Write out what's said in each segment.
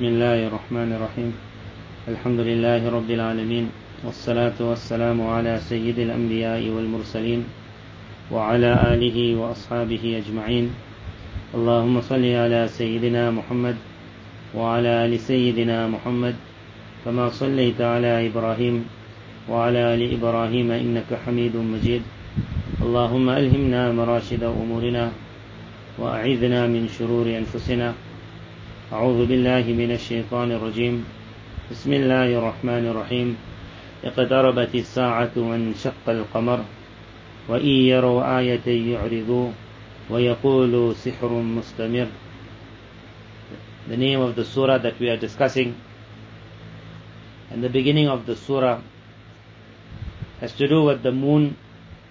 بسم الله الرحمن الرحيم. الحمد لله رب العالمين. والصلاة والسلام على سيد الأنبياء والمرسلين وعلى آله وأصحابه أجمعين. اللهم صل على سيدنا محمد وعلى آل سيدنا محمد كما صليت على إبراهيم وعلى آل إبراهيم إنك حميد مجيد. اللهم ألهمنا مراشد أمورنا وأعذنا من شرور أنفسنا أعوذ بالله من الشيطان الرجيم بسم الله الرحمن الرحيم اقتربت الساعة وانشق القمر وإن يروا آية يعرضوا ويقولوا سحر مستمر The name of the surah that we are discussing and the beginning of the surah has to do with the moon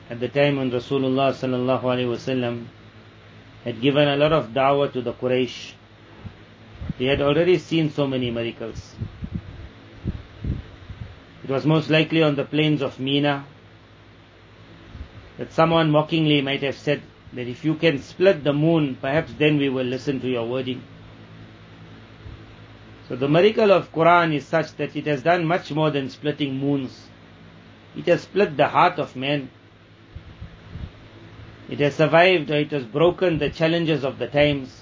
at the time when Rasulullah sallallahu alaihi wasallam had given a lot of dawah to the Quraysh. They had already seen so many miracles. It was most likely on the plains of Mina that someone mockingly might have said that if you can split the moon, perhaps then we will listen to your wording. So the miracle of Quran is such that it has done much more than splitting moons. It has split the heart of man. It has survived or it has broken the challenges of the times.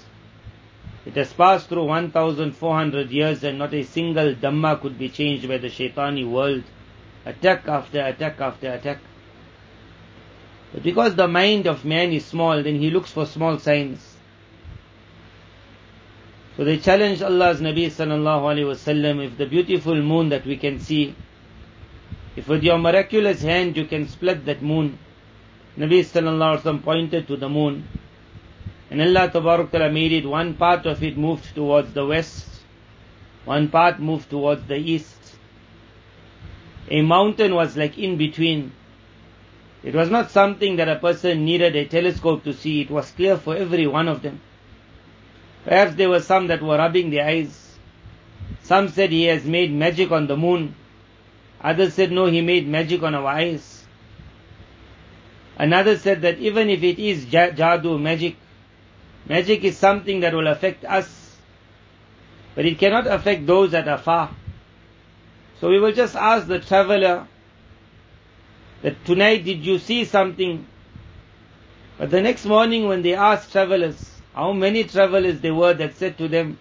It has passed through 1400 years and not a single Dhamma could be changed by the Shaitani world. Attack after attack after attack. But because the mind of man is small, then he looks for small signs. So they challenged Allah's Nabi sallallahu alaihi wasallam if the beautiful moon that we can see, if with your miraculous hand you can split that moon, Nabi sallallahu alaihi wasallam pointed to the moon, and Allah Ta'ala made it, one part of it moved towards the west, one part moved towards the east. A mountain was like in between. It was not something that a person needed a telescope to see, it was clear for every one of them. Perhaps there were some that were rubbing their eyes. Some said he has made magic on the moon. Others said no, he made magic on our eyes. Another said that even if it is jadoo, magic, magic is something that will affect us, but it cannot affect those that are far. So we will just ask the traveler that tonight did you see something? But the next morning when they asked travelers, how many travelers there were that said to them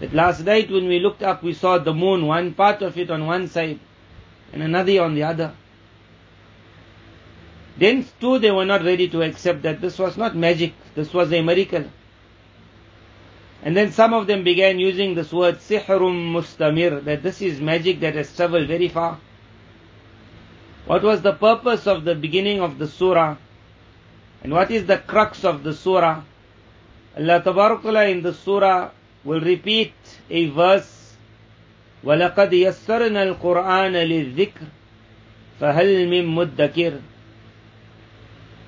that last night when we looked up we saw the moon, one part of it on one side and another on the other. Then too they were not ready to accept that this was not magic, this was a miracle. And then some of them began using this word sihrum mustamir, that this is magic that has traveled very far. What was the purpose of the beginning of the surah? And what is the crux of the surah? Allah Tabarakala in the surah will repeat a verse وَلَقَدْ يَسَّرْنَا الْقُرْآنَ لِلذِّكْرِ فَهَلْ مِن مُدَّكِرٍ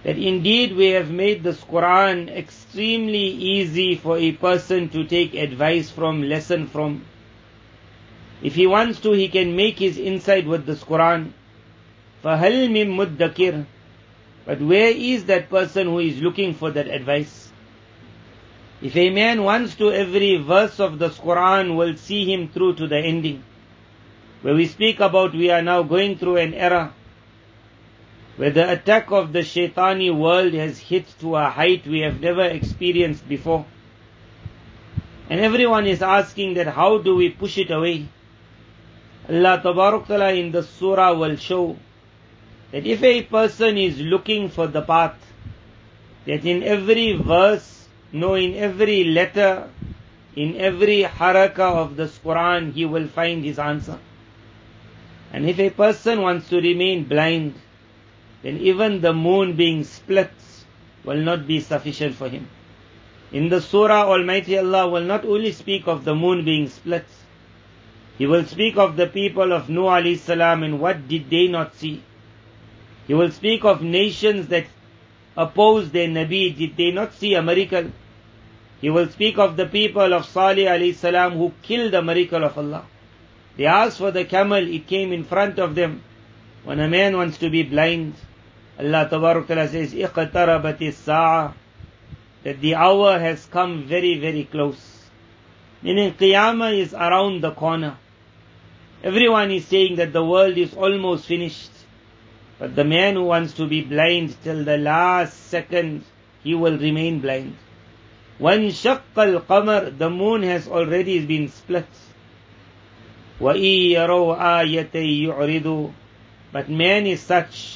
That indeed we have made this Quran extremely easy for a person to take advice from, lesson from. If he wants to, he can make his insight with this Quran. فَهَلْ مِن مُدَّكِرٍ But where is that person who is looking for that advice? If a man wants to, every verse of the Quran will see him through to the ending. Where we speak about we are now going through an era where the attack of the shaitani world has hit to a height we have never experienced before. And everyone is asking that how do we push it away? Allah Ta'ala in the surah will show that if a person is looking for the path, that in every verse no, in every letter, in every haraka of this Quran, he will find his answer. And if a person wants to remain blind, then even the moon being split will not be sufficient for him. In the surah, Almighty Allah will not only speak of the moon being split, He will speak of the people of Nuh alayhi salam and what did they not see. He will speak of nations that opposed their Nabi, did they not see a miracle? He will speak of the people of Salih alayhi salam who killed the miracle of Allah. They asked for the camel, it came in front of them. When a man wants to be blind, Allah Ta'ala says, اِقْتَرَبَتِ السَّاعَةِ That the hour has come very, very close. Meaning Qiyamah is around the corner. Everyone is saying that the world is almost finished. But the man who wants to be blind till the last second, he will remain blind. When al qamar, the moon has already been split. وَإِن يَرَوْا آيَةً يُعْرِضُوا But man is such,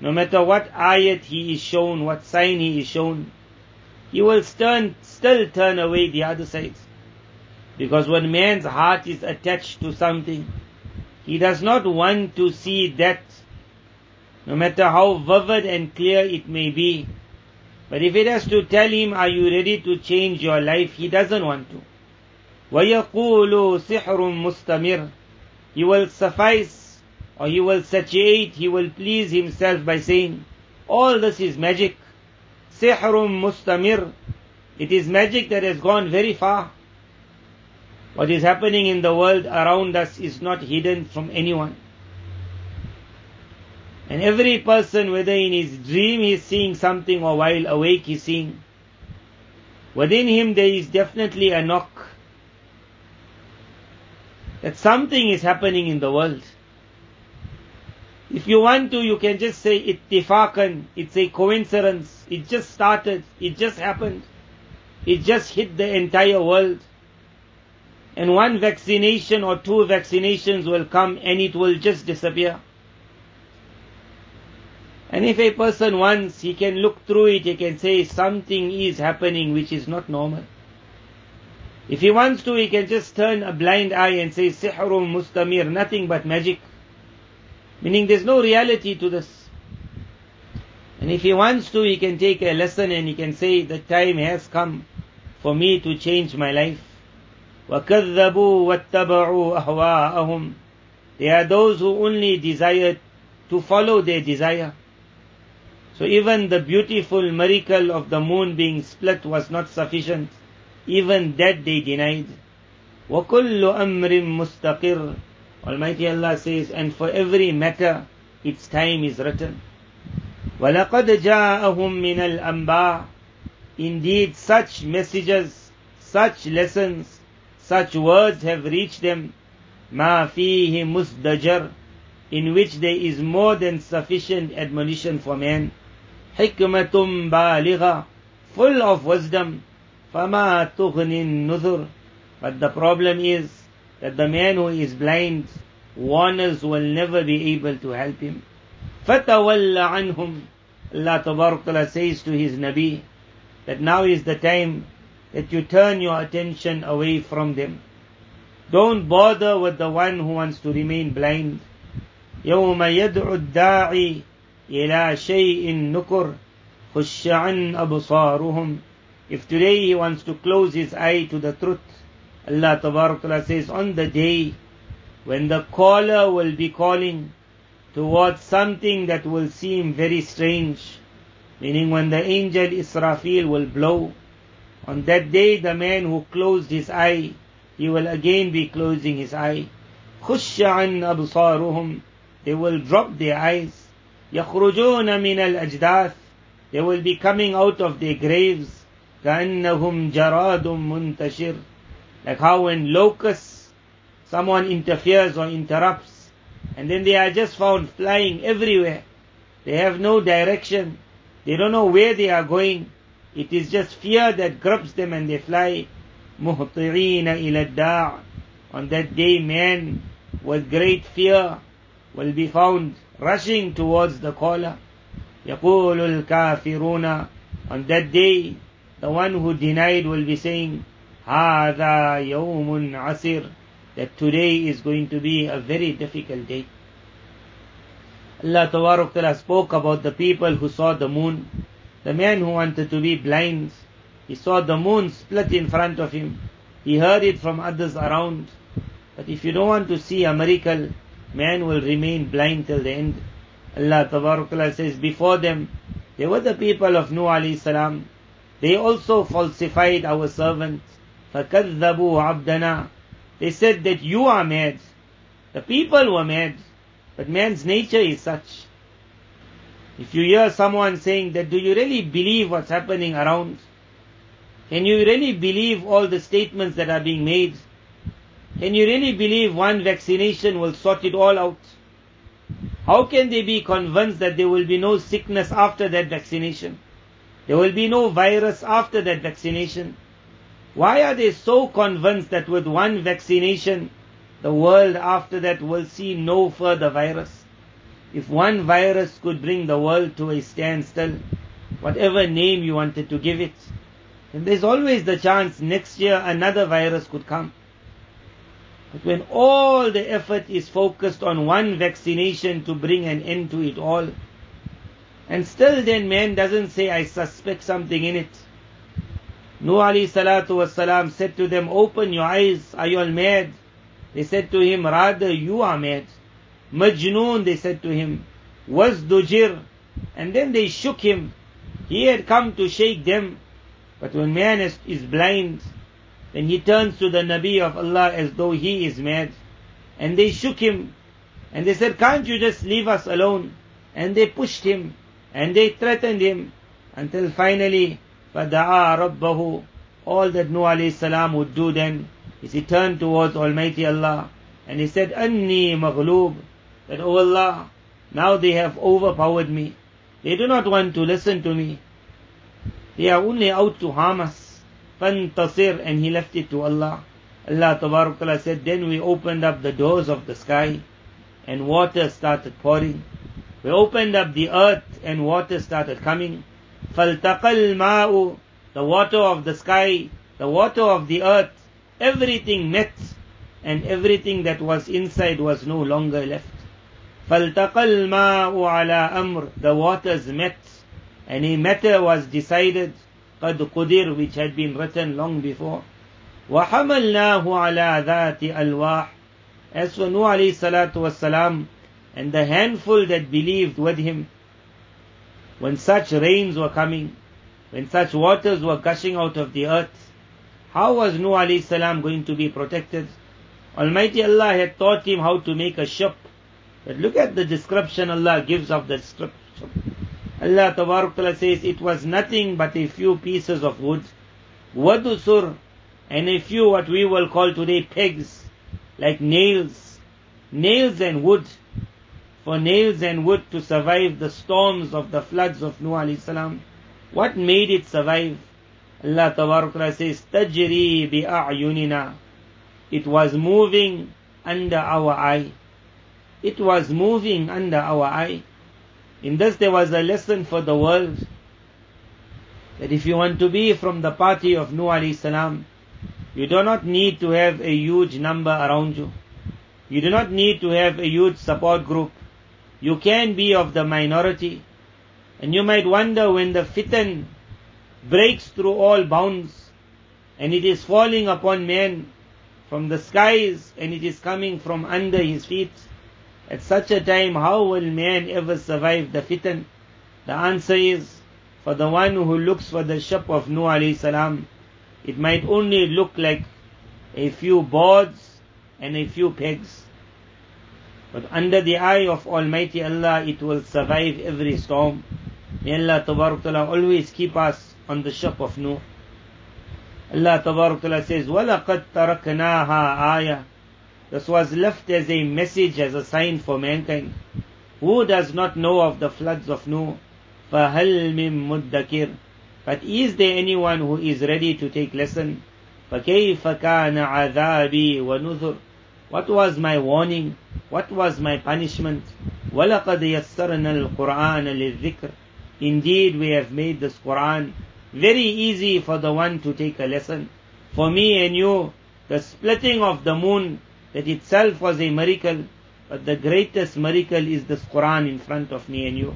no matter what ayat he is shown, what sign he is shown, he will turn, still turn away the other side. Because when man's heart is attached to something, he does not want to see that, no matter how vivid and clear it may be. But if it has to tell him, are you ready to change your life, he doesn't want to. وَيَقُولُ سِحْرٌ مُسْتَمِرٌ He will suffice, or he will satiate, he will please himself by saying, all this is magic. Sihrum mustamir. It is magic that has gone very far. What is happening in the world around us is not hidden from anyone. And every person, whether in his dream he is seeing something or while awake he is seeing, within him there is definitely a knock that something is happening in the world. If you want to, you can just say ittifaqan, it's a coincidence, it just started, it just happened, it just hit the entire world and one vaccination or two vaccinations will come and it will just disappear. And if a person wants, he can look through it, he can say something is happening which is not normal. If he wants to, he can just turn a blind eye and say sihrun mustamir, nothing but magic. Meaning there's no reality to this. And if he wants to, he can take a lesson and he can say the time has come for me to change my life. وَكَذَّبُوا وَاتَّبَعُوا أَهْوَاءَهُمْ They are those who only desire to follow their desire. So even the beautiful miracle of the moon being split was not sufficient. Even that they denied. وَكُلُّ أَمْرٍ مُسْتَقِرٍ Almighty Allah says, and for every matter, its time is written. وَلَقَدْ جَاءَهُمْ مِنَ الْأَنْبَاءِ Indeed, such messages, such lessons, such words have reached them, ma fihi musdajar, in which there is more than sufficient admonition for man. Hikmatum baligha, full of wisdom. Fama tughnin nuzur. But the problem is that the man who is blind, warners will never be able to help him. Fatawalla anhum. Allah Tabarak says to his Nabi that now is the time that you turn your attention away from them. Don't bother with the one who wants to remain blind. يوم يدعو الداعي إلى شيء نكر خش عن أبصارهم If today he wants to close his eye to the truth, Allah Ta'ala says on the day when the caller will be calling towards something that will seem very strange, meaning when the angel Israfil will blow, on that day, the man who closed his eye, he will again be closing his eye. خُشَّ عَنْ أَبْصَارُهُمْ They will drop their eyes. يَخْرُجُونَ مِنَ الْأَجْدَاثِ They will be coming out of their graves. كَأَنَّهُمْ جَرَادٌ مُنْتَشِرٌ Like how when locusts, someone interferes or interrupts, and then they are just found flying everywhere. They have no direction. They don't know where they are going. It is just fear that grabs them and they fly. مُهْطِعِينَ إِلَى الدَّاعِ On that day man with great fear will be found rushing towards the caller. يَقُولُ الْكَافِرُونَ On that day the one who denied will be saying هَذَا يَوْمٌ عَسِرٌ That today is going to be a very difficult day. Allah Ta'ala spoke about the people who saw the moon the man who wanted to be blind, he saw the moon split in front of him. He heard it from others around. But if you don't want to see a miracle, man will remain blind till the end. Allah Ta'ala says, before them, they were the people of Nuh alayhi salam. They also falsified our servant. فَكَذَّبُوا عَبْدَنَا They said that you are mad. The people were mad. But man's nature is such. If you hear someone saying that, do you really believe what's happening around? Can you really believe all the statements that are being made? Can you really believe one vaccination will sort it all out? How can they be convinced that there will be no sickness after that vaccination? There will be no virus after that vaccination. Why are they so convinced that with one vaccination, the world after that will see no further virus? If one virus could bring the world to a standstill, whatever name you wanted to give it, then there's always the chance next year another virus could come. But when all the effort is focused on one vaccination to bring an end to it all, and still then man doesn't say, I suspect something in it. Nuh alayhi salatu wasalam said to them, open your eyes, are you all mad? They said to him, rather you are mad. Majnoon, they said to him, was dujir. And then they shook him. He had come to shake them. But when man is, is blind, then he turns to the Nabi of Allah as though he is mad. And they shook him. And they said, can't you just leave us alone? And they pushed him. And they threatened him. Until finally, فَدَعَا رَبَّهُ All that Nuh alayhi salam would do then is he turned towards Almighty Allah. And he said, أَنِّي مَغْلُوب That, oh Allah, now they have overpowered me. They do not want to listen to me. They are only out to harm us. فَانْتَصِرْ And he left it to Allah. Allah Ta'ala said, then we opened up the doors of the sky and water started pouring. We opened up the earth and water started coming. فَالْتَقَى الْمَاءُ The water of the sky, the water of the earth, everything met and everything that was inside was no longer left. فَالْتَقَى الْمَاءُ عَلَى أَمْرٍ The waters met and a matter was decided. قد قدر which had been written long before وحملناه على ذات ألواح as for Nuh alayhi salatu wasalam and the handful that believed with him when such rains were coming when such waters were gushing out of the earth how was Nuh alayhi salam going to be protected? Almighty Allah had taught him how to make a ship but look at the description Allah gives of the ship Allah Ta'ala says it was nothing but a few pieces of wood, wadusur, and a few what we will call today pegs, like nails, nails and wood, for nails and wood to survive the storms of the floods of Nuh alayhi salam. What made it survive? Allah Ta'ala says, Tajri bi'a'yunina. It was moving under our eye. It was moving under our eye. In this there was a lesson for the world that if you want to be from the party of Nuh alayhi salam, you do not need to have a huge number around you. You do not need to have a huge support group. You can be of the minority. And you might wonder when the fitan breaks through all bounds and it is falling upon man from the skies and it is coming from under his feet. At such a time, how will man ever survive the fitan? The answer is, for the one who looks for the ship of Nuh alayhi salam, it might only look like a few boards and a few pegs. But under the eye of Almighty Allah, it will survive every storm. May Allah Ta'ala always keep us on the ship of Nuh. Allah Ta'ala says, وَلَقَدْ تَرَكْنَاهَا آيَةً This was left as a message, as a sign for mankind. Who does not know of the floods of Nuh? فَهَلْ مِن مُدَّكِرٍ But is there anyone who is ready to take lesson? فَكَيْفَ كَانَ عَذَابِي وَنُذُرٍ What was my warning? What was my punishment? وَلَقَدْ يَسَّرْنَا الْقُرْآنَ لِلذِّكْرِ Indeed, we have made this Quran very easy for the one to take a lesson. For me and you, the splitting of the moon that itself was a miracle, but the greatest miracle is this Quran in front of me and you.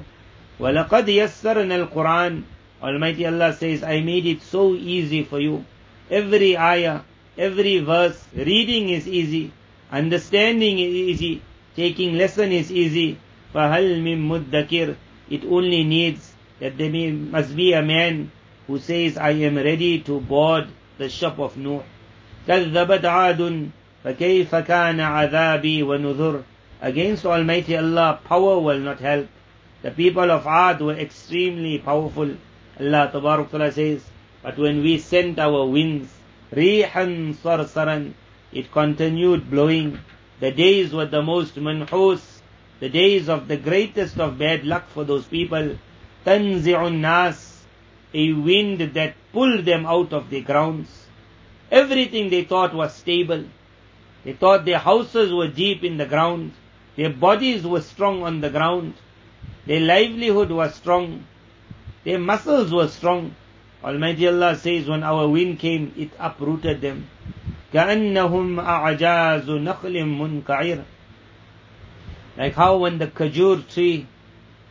وَلَقَدْ يَسَّرْنَا الْقُرْآنِ Almighty Allah says, I made it so easy for you. Every ayah, every verse, reading is easy, understanding is easy, taking lesson is easy. فَهَلْ مِن مُدَّكِرٍ It only needs that there must be a man who says, I am ready to board the ship of Nuh. كذبت عاد فَكَيْفَ كَانَ عَذَابِي وَنُذُرْ Against Almighty Allah, power will not help. The people of Ad were extremely powerful. Allah Ta'ala says, But when we sent our winds, rihan sarsaran, it continued blowing. The days were the most manhus, the days of the greatest of bad luck for those people. Tanzi'un nas, a wind that pulled them out of their grounds. Everything they thought was stable. They thought their houses were deep in the ground. Their bodies were strong on the ground. Their livelihood was strong. Their muscles were strong. Almighty Allah says when our wind came, it uprooted them. كأنهم أعجاز نخل منقعر Like how when the kajur tree,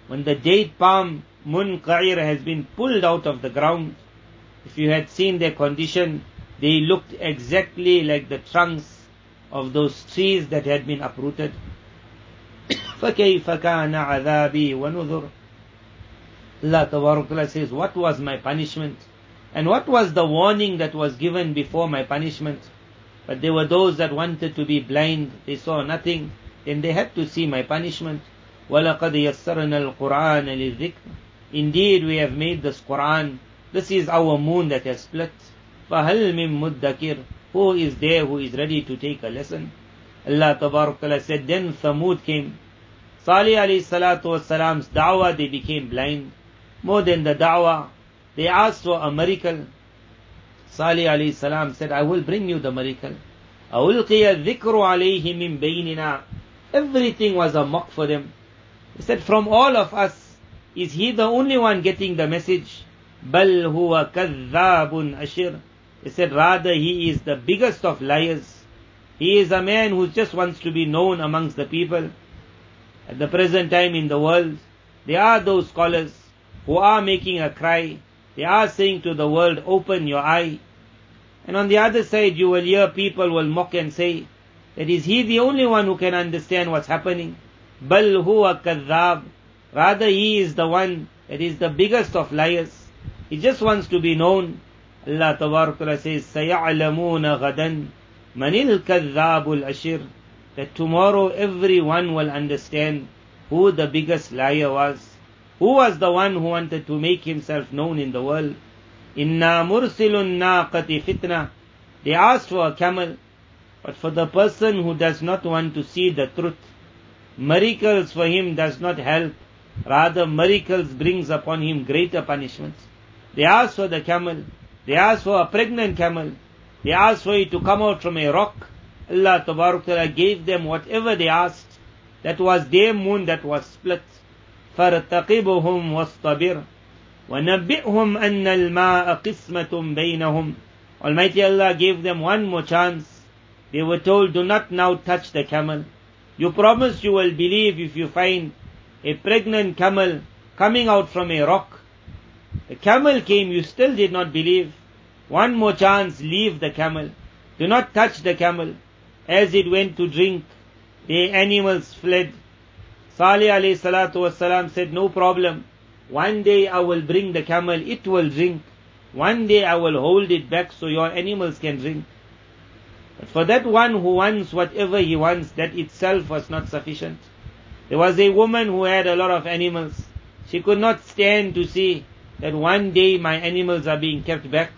when the date palm munqa'ir has been pulled out of the ground, if you had seen their condition, they looked exactly like the trunks of those trees that had been uprooted. فَكَيْفَ كَانَ عَذَابِي وَنُذُرُ Allah Ta'ala says, what was my punishment? And what was the warning that was given before my punishment? But there were those that wanted to be blind, they saw nothing, then they had to see my punishment. وَلَقَدْ يَسَّرْنَا الْقُرْآنَ لِلذِّكْرِ Indeed, we have made this Quran. This is our moon that has split. فَهَلْ مِن مُدَّكِرٍ Who is there who is ready to take a lesson? Allah Ta'ala said, then Thamud came. Salih alayhi salatu wasalam's da'wah, they became blind. More than the da'wah, they asked for a miracle. Salih alayhi salam said, I will bring you the miracle. أُلْقِيَ الذِّكْرُ عَلَيْهِ مِن بَيْنِنَا Everything was a mock for them. He said, from all of us, is he the only one getting the message? بَلْ هُوَ كَذَّابٌ أَشِرٌ He said, rather he is the biggest of liars. He is a man who just wants to be known amongst the people. At the present time in the world, there are those scholars who are making a cry. They are saying to the world, open your eye. And on the other side, you will hear people will mock and say, that is he the only one who can understand what's happening. Bal huwa kadhab. Rather he is the one that is the biggest of liars. He just wants to be known. Allah Tabaraka says, سَيَعْلَمُونَ غَدًا مَنِ الْكَذَّابُ الْأَشِرُ That tomorrow everyone will understand who the biggest liar was. Who was the one who wanted to make himself known in the world? Inna mursilun naqati fitna. They asked for a camel, but for the person who does not want to see the truth, miracles for him does not help. Rather, miracles brings upon him greater punishments. They asked for the camel. They asked for a pregnant camel. They asked for it to come out from a rock. Allah Ta'ala gave them whatever they asked. That was their moon that was split. فارتقبهم واصطبر ونبئهم أن الماء قسمة بينهم Almighty Allah gave them one more chance. They were told, do not now touch the camel. You promise you will believe if you find a pregnant camel coming out from a rock. The camel came, you still did not believe. One more chance, leave the camel. Do not touch the camel. As it went to drink, the animals fled. Salih alayhi salatu wasalam said, no problem. One day I will bring the camel, it will drink. One day I will hold it back so your animals can drink. But for that one who wants whatever he wants, that itself was not sufficient. There was a woman who had a lot of animals. She could not stand to see that one day my animals are being kept back.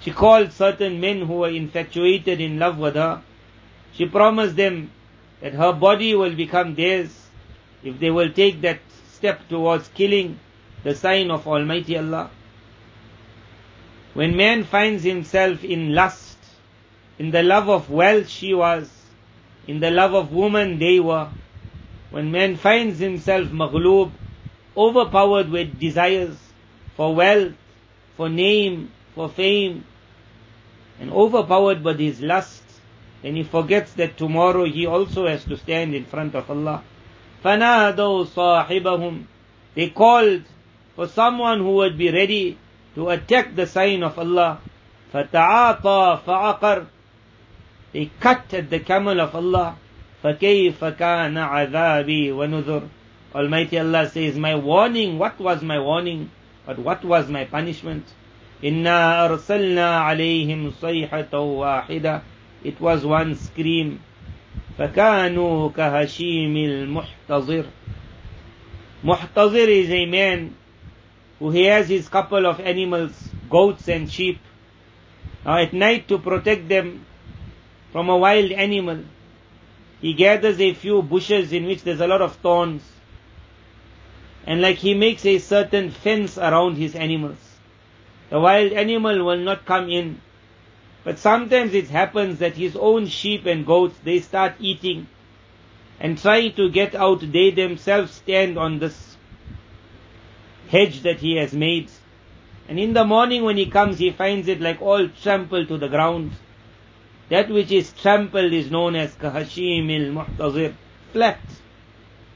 She called certain men who were infatuated in love with her. She promised them that her body will become theirs if they will take that step towards killing the sign of Almighty Allah. When man finds himself in lust, in the love of wealth she was, in the love of woman they were, when man finds himself maghloob, overpowered with desires for wealth, for name, for fame, and overpowered by his lust, and he forgets that tomorrow he also has to stand in front of Allah. فَنَادَوْا صَاحِبَهُمْ They called for someone who would be ready to attack the sign of Allah. فَتَعَاطَى فَعَقَرْ They cut at the camel of Allah. فَكَيْفَ كَانَ عَذَابِي وَنُذُرْ Almighty Allah says, my warning, what was my warning? But what was my punishment? إِنَّا أَرْسَلْنَا عَلَيْهِمْ صَيْحَةً وَاحِدَةً It was one scream. فَكَانُوا كَهَشِيمِ الْمُحْتَظِرِ Muhtazir is a man who he has his couple of animals goats and sheep. Now at night to protect them from a wild animal, he gathers a few bushes in which there's a lot of thorns. And like he makes a certain fence around his animals. The wild animal will not come in. But sometimes it happens that his own sheep and goats, they start eating and trying to get out. They themselves stand on this hedge that he has made. And in the morning when he comes, he finds it like all trampled to the ground. That which is trampled is known as kahashim al-muhtazir, flat.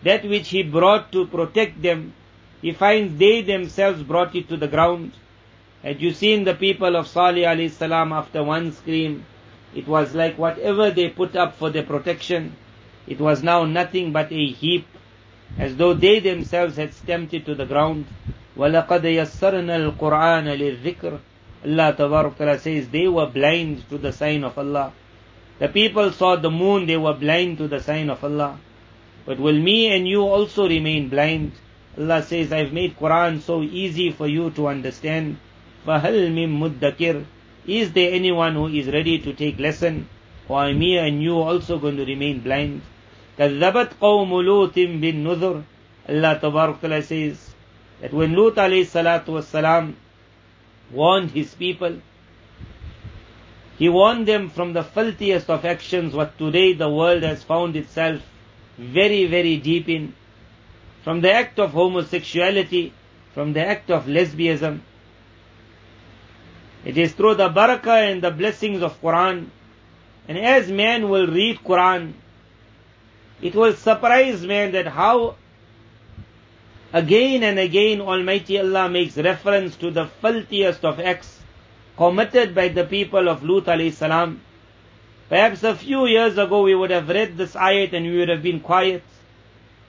That which he brought to protect them, he finds they themselves brought it to the ground. Had you seen the people of Salih alayhi salam after one scream, it was like whatever they put up for their protection, it was now nothing but a heap, as though they themselves had stamped it to the ground. وَلَقَدْ يَسَّرْنَا الْقُرْآنَ لِلذِّكْرِ Allah Ta'ala says they were blind to the sign of Allah. The people saw the moon, they were blind to the sign of Allah. But will me and you also remain blind? Allah says, I've made Quran so easy for you to understand. فَهَلْ مِن مُدَّكِرٍ Is there anyone who is ready to take lesson? Or am me and you also going to remain blind? كَذَّبَتْ قَوْمُ لُوتٍ بِالنُّذُرِ Allah Ta'ala says, that when Lut alayhi salatu wasalam warned his people, he warned them from the filthiest of actions what today the world has found itself very, very deep in. From the act of homosexuality, from the act of lesbianism. it is through the barakah and the blessings of Quran. And as man will read Quran, it will surprise man that how Again and again Almighty Allah makes reference to the filthiest of acts committed by the people of Lut alayhi salam. Perhaps a few years ago we would have read this ayat and we would have been quiet.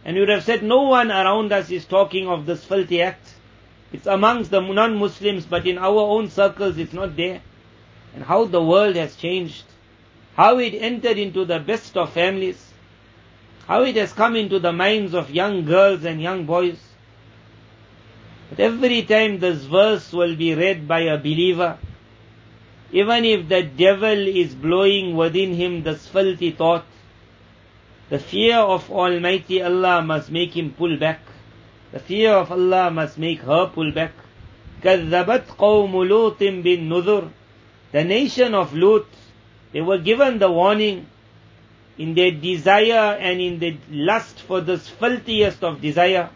And we would have said no one around us is talking of this filthy act. It's amongst the non-Muslims but in our own circles it's not there. And how the world has changed. How it entered into the best of families. How it has come into the minds of young girls and young boys. But every time this verse will be read by a believer, even if the devil is blowing within him this filthy thought, the fear of Almighty Allah must make him pull back. The fear of Allah must make her pull back. كذبت قوم لوط بالنذر The nation of Lut, they were given the warning in their desire and in the lust for this filthiest of desire.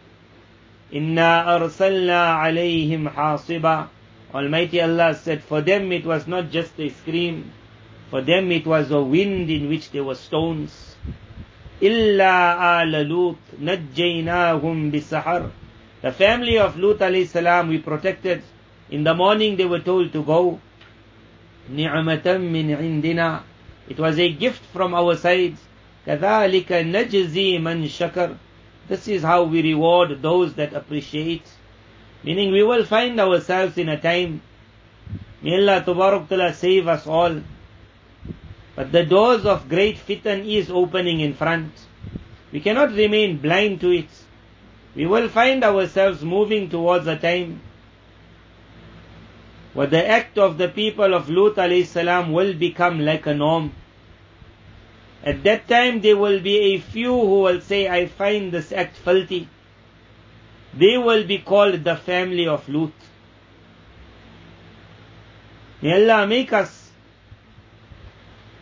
Inna arsalna alayhim hasiba. Almighty Allah said, for them it was not just a scream, for them it was a wind in which there were stones. Illa ala Lut najjaynahum bisahar. The family of Lut alayhi salam we protected. In the morning they were told to go. Ni'matan min indina. It was a gift from our side. كذلك نجزي من شكر. This is how we reward those that appreciate. Meaning we will find ourselves in a time. May Allah Ta'ala save us all. But the doors of great fitan is opening in front. We cannot remain blind to it. We will find ourselves moving towards a time where the act of the people of Lut will become like a norm. At that time there will be a few who will say, I find this act filthy. They will be called the family of Lut. May Allah make us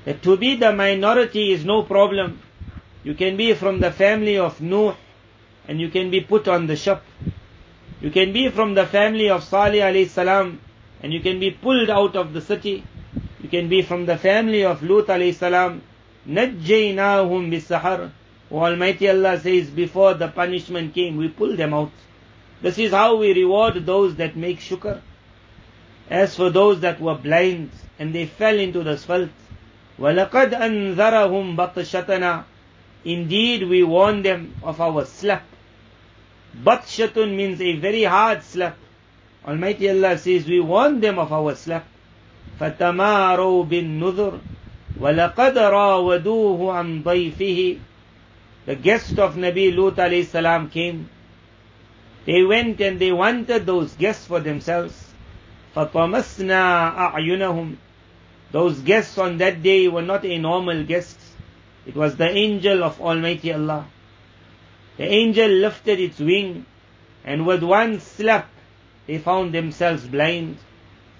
that to be the minority is no problem. You can be from the family of Nuh and you can be put on the ship. You can be from the family of Salih alayhi salam and you can be pulled out of the city. You can be from the family of Lut alayhi salam. Najjaynahum bisahar. Almighty Allah says before the punishment came, we pulled them out. This is how we reward those that make shukr. As for those that were blind and they fell into the asphalt, وَلَقَدْ أَنذَرَهُمْ بَطْشَتَنَا Indeed, we warn them of our slap. Batshatun means a very hard slap. Almighty Allah says, we warn them of our slap. فَتَمَارَوْا بِالنُّذُرِ وَلَقَدْ رَاوَدُوهُ عَنْ ضَيْفِهِ The guest of Nabi Lut alayhi salam came. They went and they wanted those guests for themselves. فَطَمَسْنَا أَعْيُنَهُمْ Those guests on that day were not a normal guests. It was the angel of Almighty Allah. The angel lifted its wing and with one slap they found themselves blind.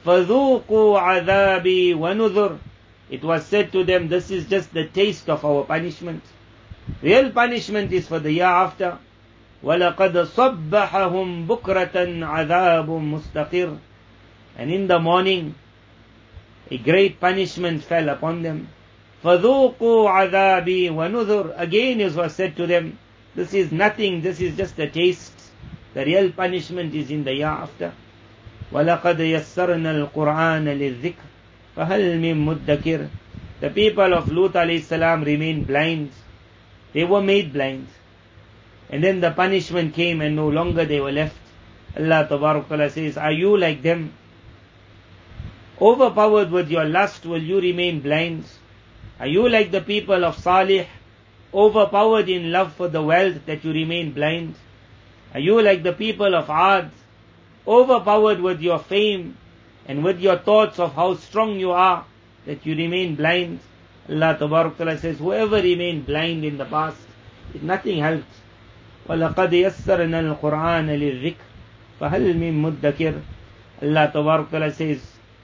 فَذُوقُوا عَذَابِي وَنُذُرْ It was said to them, this is just the taste of our punishment. Real punishment is for the year after. وَلَقَدْ صَبَّحَهُمْ بُكْرَةً عَذَابٌ مُسْتَقِرٌ And in the morning, a great punishment fell upon them. فَذُوقُوا عَذَابِي وَنُذُرْ Again it was said to them, this is nothing, this is just a taste. The real punishment is in the year after. وَلَقَدْ يَسَّرْنَا الْقُرْآنَ لِلذِّكْرِ فَهَلْ مِن مُدَّكِرٍ The people of Lut alayhi salam remained blind. They were made blind. And then the punishment came and no longer they were left. Allah Ta'ala says, Are you like them? Overpowered with your lust, will you remain blind? Are you like the people of Salih, overpowered in love for the wealth that you remain blind? Are you like the people of Ad, overpowered with your fame and with your thoughts of how strong you are, that you remain blind? Allah Ta'ala says, whoever remained blind in the past, it nothing helped. وَلَقَدْ يَسَّرْنَا الْقُرْآنَ لِلذِّكْرِ فَهَلْ مِن مُدَّكِرٍ Allah Ta'ala says,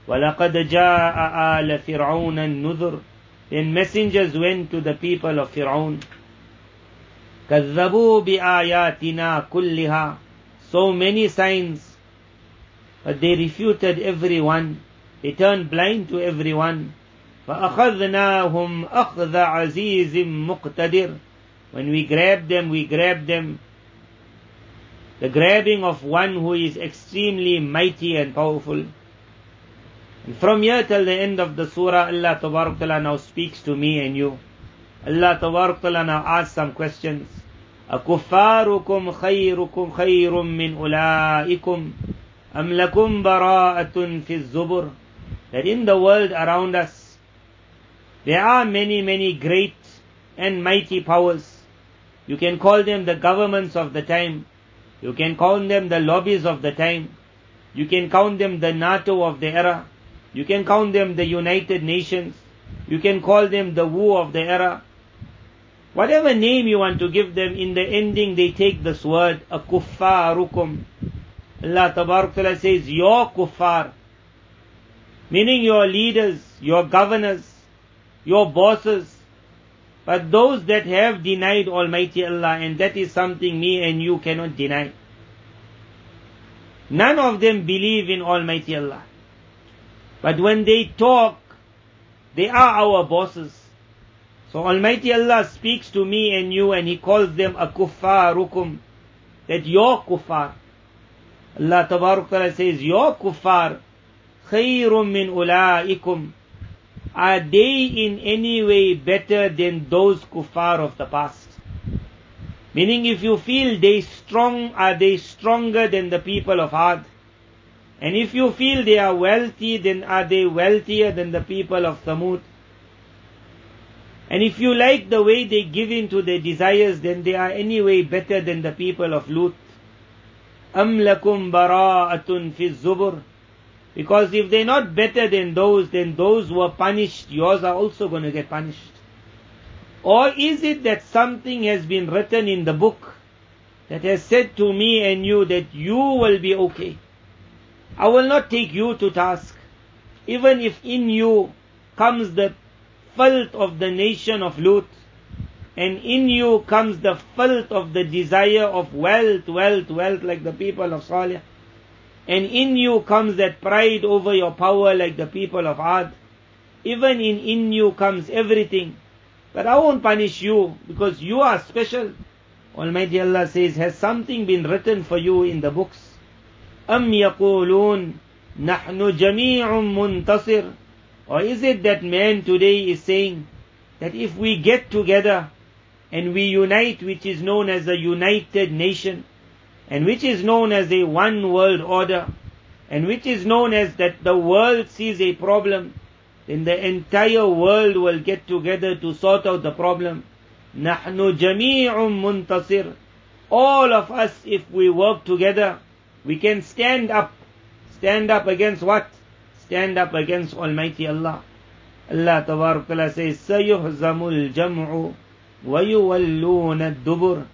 وَلَقَدْ جَاءَ آلَ فِرْعَوْنَ النُّذُرِ Then messengers went to the people of Fir'aun. كَذَّبُوا بِآيَاتِنَا كُلِّهَا So many signs, but they refuted every one. They turned blind to every one. فَأَخَذْنَاهُمْ أَخْذَ عَزِيزٍ مُقْتَدِرٍ When we grab them, we grab them. The grabbing of one who is extremely mighty and powerful. And from here till the end of the surah, Allah Ta'ala now speaks to me and you. Allah Ta'ala now asks some questions. أكفاركم خيركم خير من أولئكم أم لكم براءة في الزبر That in the world around us, there are many, many great and mighty powers. You can call them the governments of the time. You can call them the lobbies of the time. You can count them the NATO of the era. You can count them the United Nations. You can call them the WHO of the era. Whatever name you want to give them, in the ending they take this word, a kuffarukum. Allah Ta'ala says, your kuffar. Meaning your leaders, your governors, your bosses. But those that have denied Almighty Allah, and that is something me and you cannot deny. None of them believe in Almighty Allah. But when they talk, they are our bosses. So Almighty Allah speaks to me and you and He calls them a kuffarukum. That your kuffar. Allah Ta'ala says, your kuffar khayrun min ulaikum. Are they in any way better than those kuffar of the past? Meaning if you feel they strong, are they stronger than the people of Ad? And if you feel they are wealthy, then are they wealthier than the people of Thamud? And if you like the way they give in to their desires, then they are anyway better than the people of Lut. أَمْ لَكُمْ بَرَاءَةٌ فِي الزُّبُرِ Because if they're not better than those, then those who are punished, yours are also going to get punished. Or is it that something has been written in the book that has said to me and you that you will be okay? I will not take you to task. Even if in you comes the filth of the nation of Lut, and in you comes the filth of the desire of wealth, wealth, wealth like the people of Salih. And in you comes that pride over your power like the people of Ad. Even in in you comes everything. But I won't punish you because you are special. Almighty Allah says, has something been written for you in the books? أم يقولون نحن جميع منتصر Or is it that man today is saying that if we get together and we unite, which is known as a united nation, and which is known as a one world order, and which is known as that the world sees a problem, then the entire world will get together to sort out the problem. نحن جميع منتصر. All of us, if we work together, we can stand up Stand up against what? Stand up against Almighty Allah. Allah Ta'ala says, سَيُهْزَمُ الْجَمْعُ وَيُوَلُّونَ الدُّبُرِ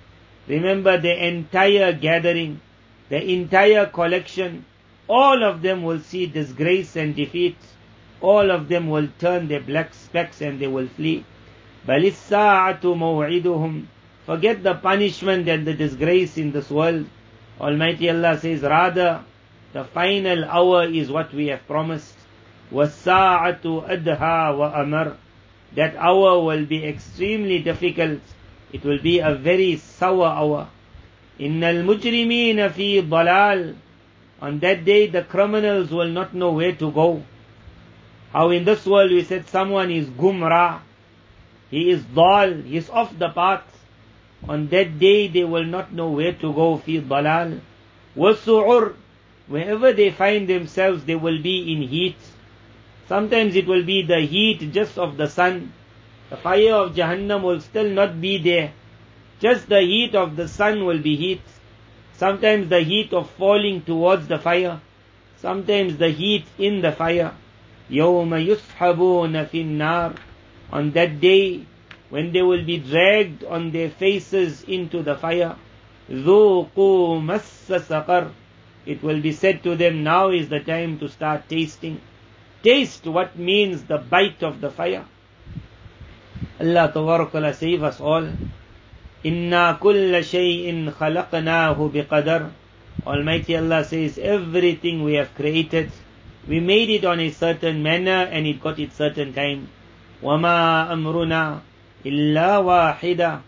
Remember the entire gathering, the entire collection, all of them will see disgrace and defeat. All of them will turn their black specks and they will flee. بَلِ السَّاعَةُ مَوْعِدُهُمْ Forget the punishment and the disgrace in this world. Almighty Allah says, rather, the final hour is what we have promised. وَالسَّاعَةُ أَدْهَا وَأَمَرُ That hour will be extremely difficult. It will be a very sour hour. إِنَّ الْمُجْرِمِينَ فِي ضَلَالٍ On that day the criminals will not know where to go. How in this world we said someone is gumrah, he is dal, he is off the path. On that day they will not know where to go, fi dalal. Wasu'ur, wherever they find themselves they will be in heat. Sometimes it will be the heat just of the sun. The fire of Jahannam will still not be there. Just the heat of the sun will be heat. Sometimes the heat of falling towards the fire. Sometimes the heat in the fire. يوم يسحبون في النار On that day, when they will be dragged on their faces into the fire, ذوقوا مس سقر It will be said to them, now is the time to start tasting. Taste what means the bite of the fire. Allah Ta'ala save us all. Inna kulla shay'in khalaqnahu biqadar. Almighty Allah says, everything we have created, we made it on a certain manner and it got its certain time. وَمَا أَمْرُنَا إِلَّا وَاحِدًا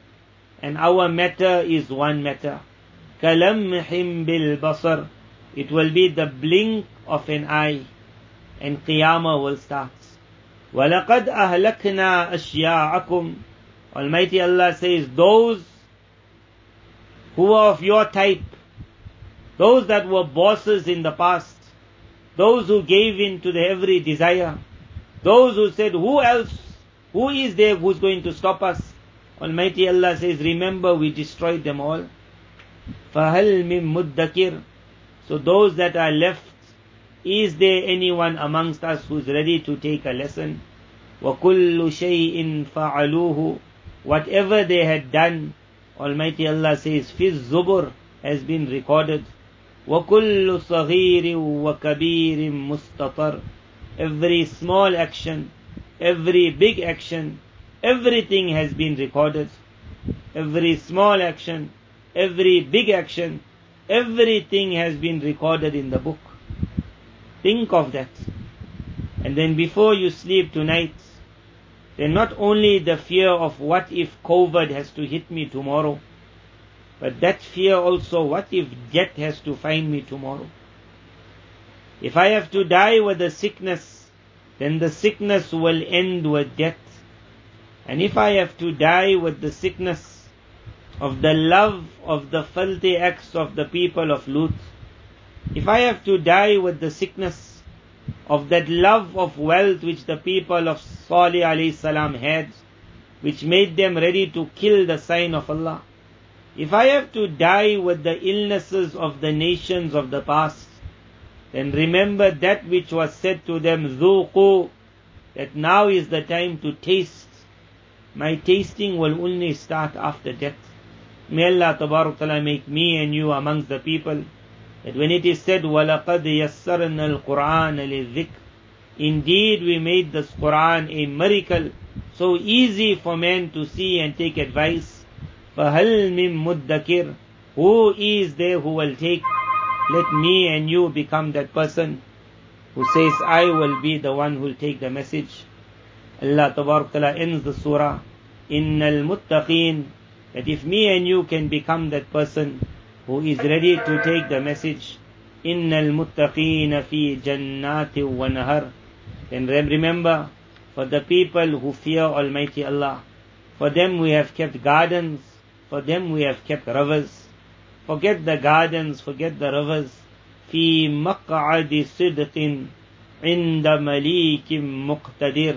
And our matter is one matter. كَلَمْحٍ بِالْبَصَرِ It will be the blink of an eye. And Qiyamah will start. وَلَقَدْ أَهْلَكْنَا أَشْيَاعَكُمْ Almighty Allah says, those who are of your type, those that were bosses in the past, those who gave in to the every desire, those who said, who else, who is there who's going to stop us? Almighty Allah says, remember we destroyed them all. فَهَلْ مِن مُدَّكِرٍ So those that are left, is there anyone amongst us who's ready to take a lesson? وَكُلُّ شَيْءٍ فَعَلُوهُ Whatever they had done, Almighty Allah says, فِي الزُّبُرْ has been recorded. وَكُلُّ صَغِيرٍ وَكَبِيرٍ مُسْتَطَرٍ Every small action, every big action, everything has been recorded. Every small action, every big action, everything has been recorded in the book. Think of that. And then before you sleep tonight, then not only the fear of what if COVID has to hit me tomorrow, but that fear also, what if death has to find me tomorrow? If I have to die with a sickness, then the sickness will end with death. And if I have to die with the sickness of the love of the filthy acts of the people of Lut, if I have to die with the sickness of that love of wealth which the people of Salih alayhi salam had, which made them ready to kill the sign of Allah, if I have to die with the illnesses of the nations of the past, then remember that which was said to them, ذُوقُوا that now is the time to taste. My tasting will only start after death. May Allah Ta'ala make me and you amongst the people that when it is said, وَلَقَدْ يَسَّرْنَا الْقُرْآنَ لِلذِّكْرِ Indeed, we made this Quran a miracle, so easy for men to see and take advice. فَهَلْ مِن مُدَّكِرٍ Who is there who will take? let me and you become that person who says, I will be the one who will take the message. Allah Ta'ala ends the surah, Innal Muttaqeen, that if me and you can become that person who is ready to take the message, Innal Muttaqeen fi jannati wa And Then remember, for the people who fear Almighty Allah, for them we have kept gardens, for them we have kept rivers, Forget the gardens, forget the rivers. في مقعد صدق عند مليك مقتدر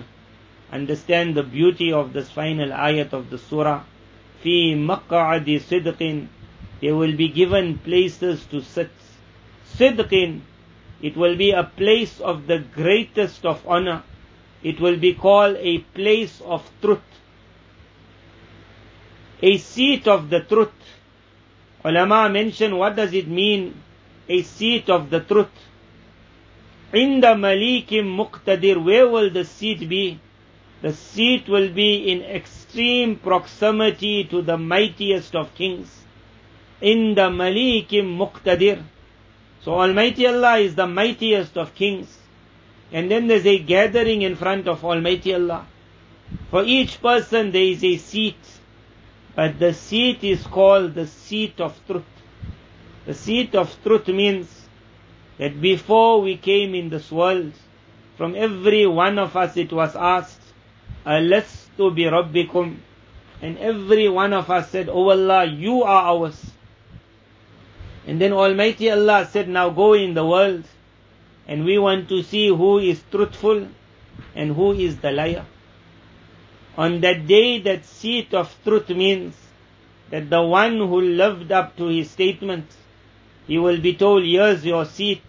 Understand the beauty of this final ayat of the surah. في مقعد صدق They will be given places to sit. Sidqin It will be a place of the greatest of honor. It will be called a place of truth. A seat of the truth. Ulama mention what does it mean, a seat of the truth. In the malikim muqtadir, where will the seat be? The seat will be in extreme proximity to the mightiest of kings. In the malikim muqtadir. So Almighty Allah is the mightiest of kings. And then there's a gathering in front of Almighty Allah. For each person there is a seat. But the seat is called the seat of truth. The seat of truth means that before we came in this world, from every one of us it was asked, Alastu bi Rabbikum? And every one of us said, Oh Allah, you are ours. And then Almighty Allah said, now go in the world and we want to see who is truthful and who is the liar. On that day, that seat of truth means that the one who lived up to his statement, he will be told, here's your seat.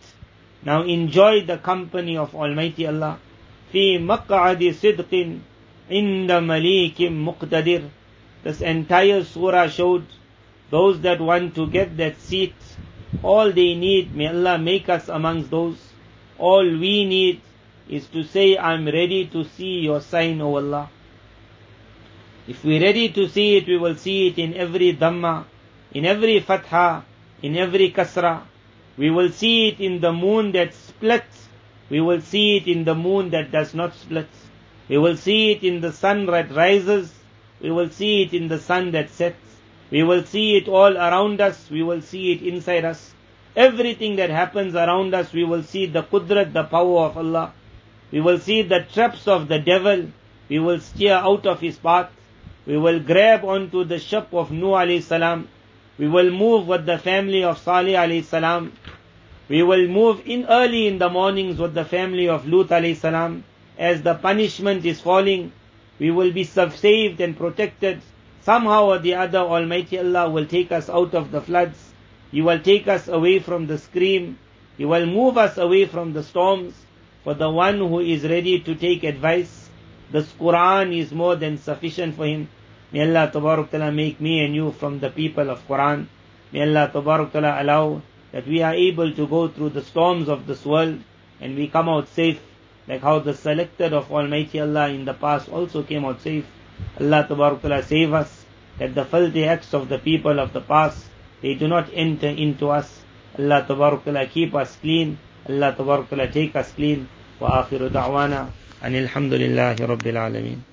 Now enjoy the company of Almighty Allah. في مقعد صدق عند مليك مقتدر. This entire surah showed those that want to get that seat, all they need, may Allah make us amongst those. All we need is to say, I'm ready to see your sign, O Allah. If we're ready to see it, we will see it in every Dhamma, in every Fatha, in every Kasra. We will see it in the moon that splits. We will see it in the moon that does not split. We will see it in the sun that rises. We will see it in the sun that sets. We will see it all around us. We will see it inside us. Everything that happens around us, we will see the qudrat, the power of Allah. We will see the traps of the devil. We will steer out of his path. We will grab onto the ship of Nuh alayhi salam. We will move with the family of Salih alayhi salam. We will move in early in the mornings with the family of Lut alayhi salam. As the punishment is falling, we will be saved and protected. Somehow or the other, Almighty Allah will take us out of the floods. He will take us away from the scream. He will move us away from the storms. For the one who is ready to take advice, this Quran is more than sufficient for him. May Allah Tabarak Ta'ala make me and you from the people of Quran. May Allah Tabarak Ta'ala allow that we are able to go through the storms of this world and we come out safe like how the selected of Almighty Allah in the past also came out safe. Allah Tabarak Ta'ala save us that the filthy acts of the people of the past they do not enter into us. Allah Tabarak Ta'ala keep us clean. Allah Tabarak Ta'ala take us clean. وآخر دعوانا أن الحمد لله رب العالمين.